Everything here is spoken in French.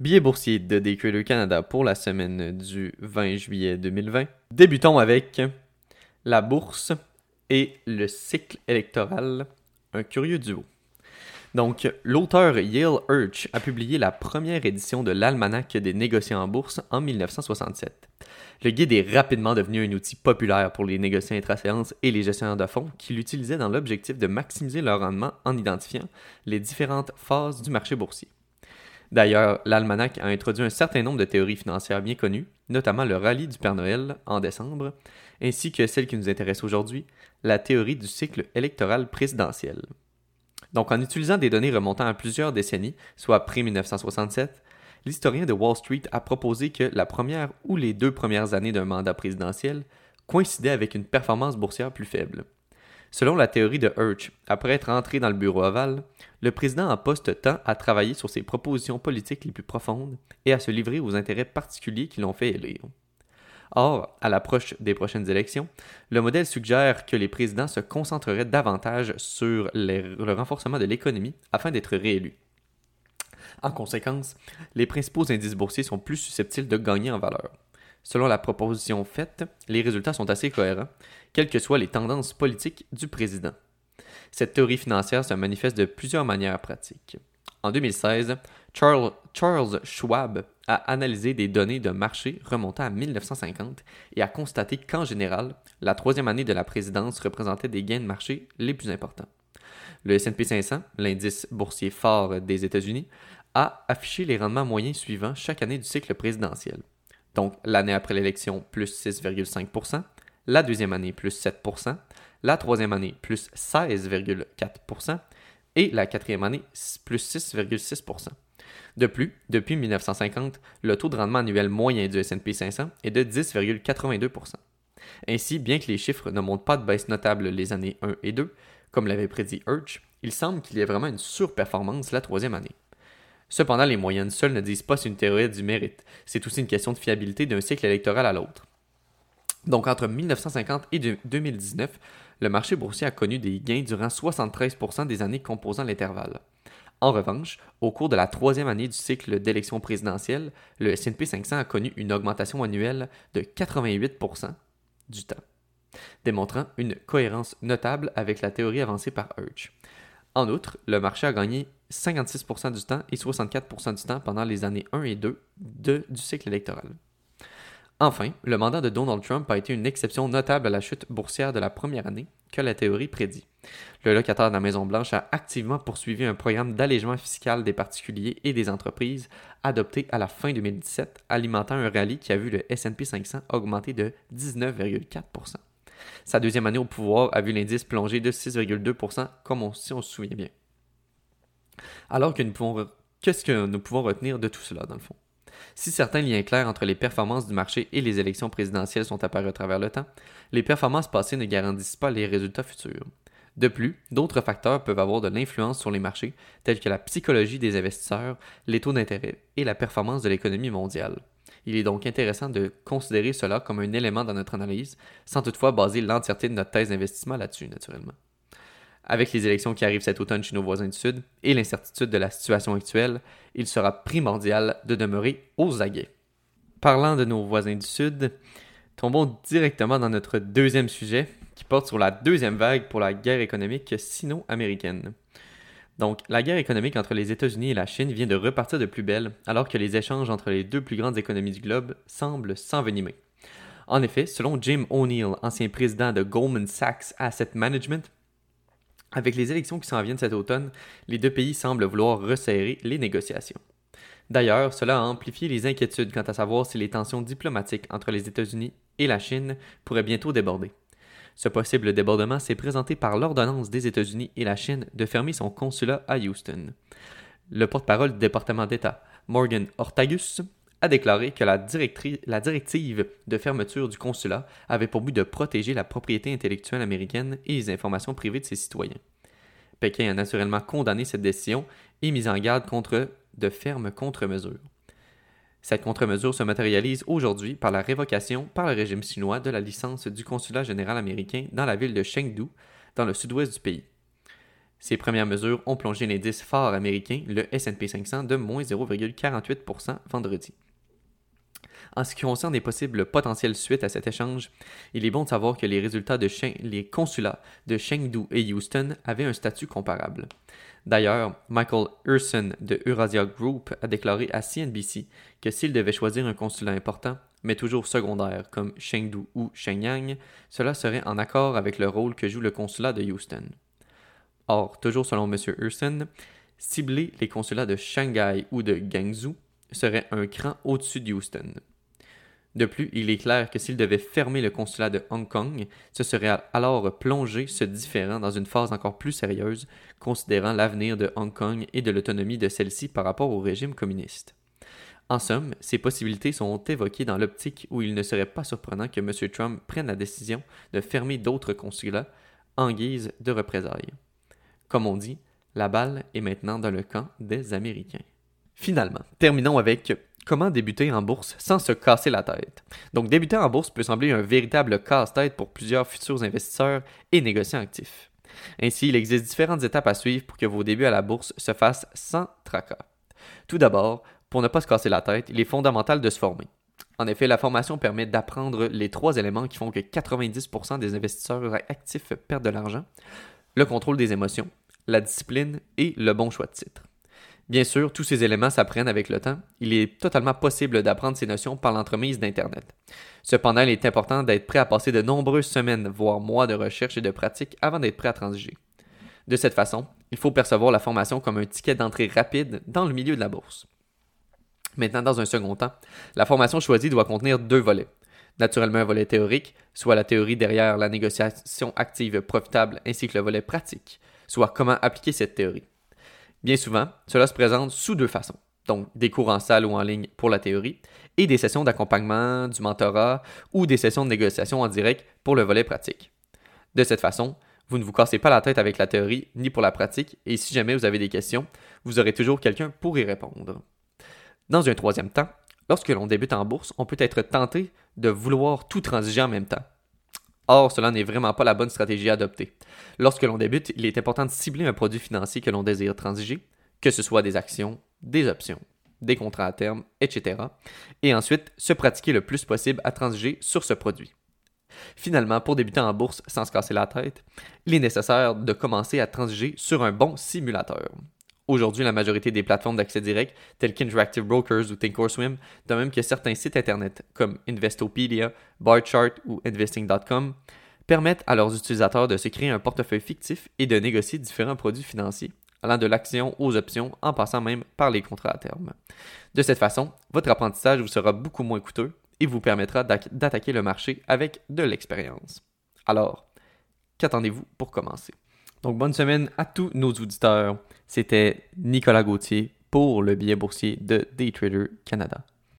Billet boursier de DQ2 Canada pour la semaine du 20 juillet 2020. Débutons avec la bourse et le cycle électoral, un curieux duo. Donc, l'auteur Yale Urch a publié la première édition de l'Almanach des négociants en bourse en 1967. Le guide est rapidement devenu un outil populaire pour les négociants intra-séances et les gestionnaires de fonds qui l'utilisaient dans l'objectif de maximiser leur rendement en identifiant les différentes phases du marché boursier. D'ailleurs, l'almanach a introduit un certain nombre de théories financières bien connues, notamment le rallye du Père Noël en décembre, ainsi que celle qui nous intéresse aujourd'hui, la théorie du cycle électoral présidentiel. Donc, en utilisant des données remontant à plusieurs décennies, soit après 1967, l'historien de Wall Street a proposé que la première ou les deux premières années d'un mandat présidentiel coïncidaient avec une performance boursière plus faible. Selon la théorie de Hirsch, après être entré dans le bureau ovale, le président en poste tend à travailler sur ses propositions politiques les plus profondes et à se livrer aux intérêts particuliers qui l'ont fait élire. Or, à l'approche des prochaines élections, le modèle suggère que les présidents se concentreraient davantage sur le renforcement de l'économie afin d'être réélus. En conséquence, les principaux indices boursiers sont plus susceptibles de gagner en valeur. Selon la proposition faite, les résultats sont assez cohérents, quelles que soient les tendances politiques du président. Cette théorie financière se manifeste de plusieurs manières pratiques. En 2016, Charles, Schwab a analysé des données de marché remontant à 1950 et a constaté qu'en général, la troisième année de la présidence représentait des gains de marché les plus importants. Le SP 500, l'indice boursier fort des États-Unis, a affiché les rendements moyens suivants chaque année du cycle présidentiel donc l'année après l'élection, plus 6,5% la deuxième année, plus 7% la troisième année, plus 16,4 et la quatrième année, plus 6,6% De plus, depuis 1950, le taux de rendement annuel moyen du S&P 500 est de 10,82% Ainsi, bien que les chiffres ne montrent pas de baisse notable les années 1 et 2, comme l'avait prédit Urch, il semble qu'il y ait vraiment une surperformance la troisième année. Cependant, les moyennes seules ne disent pas si une théorie du mérite. C'est aussi une question de fiabilité d'un cycle électoral à l'autre. Donc, entre 1950 et 2019, le marché boursier a connu des gains durant 73% des années composant l'intervalle. En revanche, au cours de la troisième année du cycle d'élection présidentielle, le S&P 500 a connu une augmentation annuelle de 88% du temps, démontrant une cohérence notable avec la théorie avancée par Urch. En outre, le marché a gagné 56% du temps et 64% du temps pendant les années 1 et 2 de, du cycle électoral. Enfin, le mandat de Donald Trump a été une exception notable à la chute boursière de la première année que la théorie prédit. Le locataire de la Maison-Blanche a activement poursuivi un programme d'allègement fiscal des particuliers et des entreprises adopté à la fin 2017, alimentant un rallye qui a vu le SP 500 augmenter de 19,4 Sa deuxième année au pouvoir a vu l'indice plonger de 6,2% comme on, si on se souvient bien. Alors que nous pouvons... Qu'est-ce que nous pouvons retenir de tout cela, dans le fond? Si certains liens clairs entre les performances du marché et les élections présidentielles sont apparus à travers le temps, les performances passées ne garantissent pas les résultats futurs. De plus, d'autres facteurs peuvent avoir de l'influence sur les marchés, tels que la psychologie des investisseurs, les taux d'intérêt et la performance de l'économie mondiale. Il est donc intéressant de considérer cela comme un élément dans notre analyse, sans toutefois baser l'entièreté de notre thèse d'investissement là-dessus, naturellement. Avec les élections qui arrivent cet automne chez nos voisins du Sud et l'incertitude de la situation actuelle, il sera primordial de demeurer aux aguets. Parlant de nos voisins du Sud, tombons directement dans notre deuxième sujet qui porte sur la deuxième vague pour la guerre économique sino-américaine. Donc, la guerre économique entre les États-Unis et la Chine vient de repartir de plus belle, alors que les échanges entre les deux plus grandes économies du globe semblent s'envenimer. En effet, selon Jim O'Neill, ancien président de Goldman Sachs Asset Management, avec les élections qui s'en viennent cet automne, les deux pays semblent vouloir resserrer les négociations. D'ailleurs, cela a amplifié les inquiétudes quant à savoir si les tensions diplomatiques entre les États-Unis et la Chine pourraient bientôt déborder. Ce possible débordement s'est présenté par l'ordonnance des États-Unis et la Chine de fermer son consulat à Houston. Le porte-parole du département d'État, Morgan Ortagus, a déclaré que la, directive de fermeture du consulat avait pour but de protéger la propriété intellectuelle américaine et les informations privées de ses citoyens. Pékin a naturellement condamné cette décision et mis en garde contre de fermes contre-mesures. Cette contre-mesure se matérialise aujourd'hui par la révocation par le régime chinois de la licence du consulat général américain dans la ville de Chengdu, dans le sud-ouest du pays. Ces premières mesures ont plongé l'indice phare américain, le SP 500, de moins 0,48% vendredi. En ce qui concerne les possibles potentielles suites à cet échange, il est bon de savoir que les résultats de les consulats de Chengdu et Houston avaient un statut comparable. D'ailleurs, Michael Urson de Eurasia Group a déclaré à CNBC que s'il devait choisir un consulat important, mais toujours secondaire, comme Chengdu ou Shenyang, cela serait en accord avec le rôle que joue le consulat de Houston. Or, toujours selon M. Urson, cibler les consulats de Shanghai ou de Guangzhou serait un cran au-dessus de Houston. De plus, il est clair que s'il devait fermer le consulat de Hong Kong, ce serait alors plonger ce différent dans une phase encore plus sérieuse, considérant l'avenir de Hong Kong et de l'autonomie de celle-ci par rapport au régime communiste. En somme, ces possibilités sont évoquées dans l'optique où il ne serait pas surprenant que M. Trump prenne la décision de fermer d'autres consulats en guise de représailles. Comme on dit, la balle est maintenant dans le camp des Américains. Finalement, terminons avec Comment débuter en bourse sans se casser la tête? Donc, débuter en bourse peut sembler un véritable casse-tête pour plusieurs futurs investisseurs et négociants actifs. Ainsi, il existe différentes étapes à suivre pour que vos débuts à la bourse se fassent sans tracas. Tout d'abord, pour ne pas se casser la tête, il est fondamental de se former. En effet, la formation permet d'apprendre les trois éléments qui font que 90% des investisseurs actifs perdent de l'argent, le contrôle des émotions, la discipline et le bon choix de titre. Bien sûr, tous ces éléments s'apprennent avec le temps. Il est totalement possible d'apprendre ces notions par l'entremise d'Internet. Cependant, il est important d'être prêt à passer de nombreuses semaines, voire mois de recherche et de pratique avant d'être prêt à transiger. De cette façon, il faut percevoir la formation comme un ticket d'entrée rapide dans le milieu de la bourse. Maintenant, dans un second temps, la formation choisie doit contenir deux volets. Naturellement, un volet théorique, soit la théorie derrière la négociation active profitable, ainsi que le volet pratique, soit comment appliquer cette théorie. Bien souvent, cela se présente sous deux façons. Donc, des cours en salle ou en ligne pour la théorie et des sessions d'accompagnement, du mentorat ou des sessions de négociation en direct pour le volet pratique. De cette façon, vous ne vous cassez pas la tête avec la théorie ni pour la pratique et si jamais vous avez des questions, vous aurez toujours quelqu'un pour y répondre. Dans un troisième temps, lorsque l'on débute en bourse, on peut être tenté de vouloir tout transiger en même temps. Or, cela n'est vraiment pas la bonne stratégie à adopter. Lorsque l'on débute, il est important de cibler un produit financier que l'on désire transiger, que ce soit des actions, des options, des contrats à terme, etc. Et ensuite, se pratiquer le plus possible à transiger sur ce produit. Finalement, pour débuter en bourse sans se casser la tête, il est nécessaire de commencer à transiger sur un bon simulateur. Aujourd'hui, la majorité des plateformes d'accès direct, telles qu'Interactive Brokers ou Thinkorswim, de même que certains sites Internet comme Investopedia, Barchart ou Investing.com, permettent à leurs utilisateurs de se créer un portefeuille fictif et de négocier différents produits financiers, allant de l'action aux options, en passant même par les contrats à terme. De cette façon, votre apprentissage vous sera beaucoup moins coûteux et vous permettra d'attaquer le marché avec de l'expérience. Alors, qu'attendez-vous pour commencer? Donc, bonne semaine à tous nos auditeurs. C'était Nicolas Gauthier pour le billet boursier de Daytrader Canada.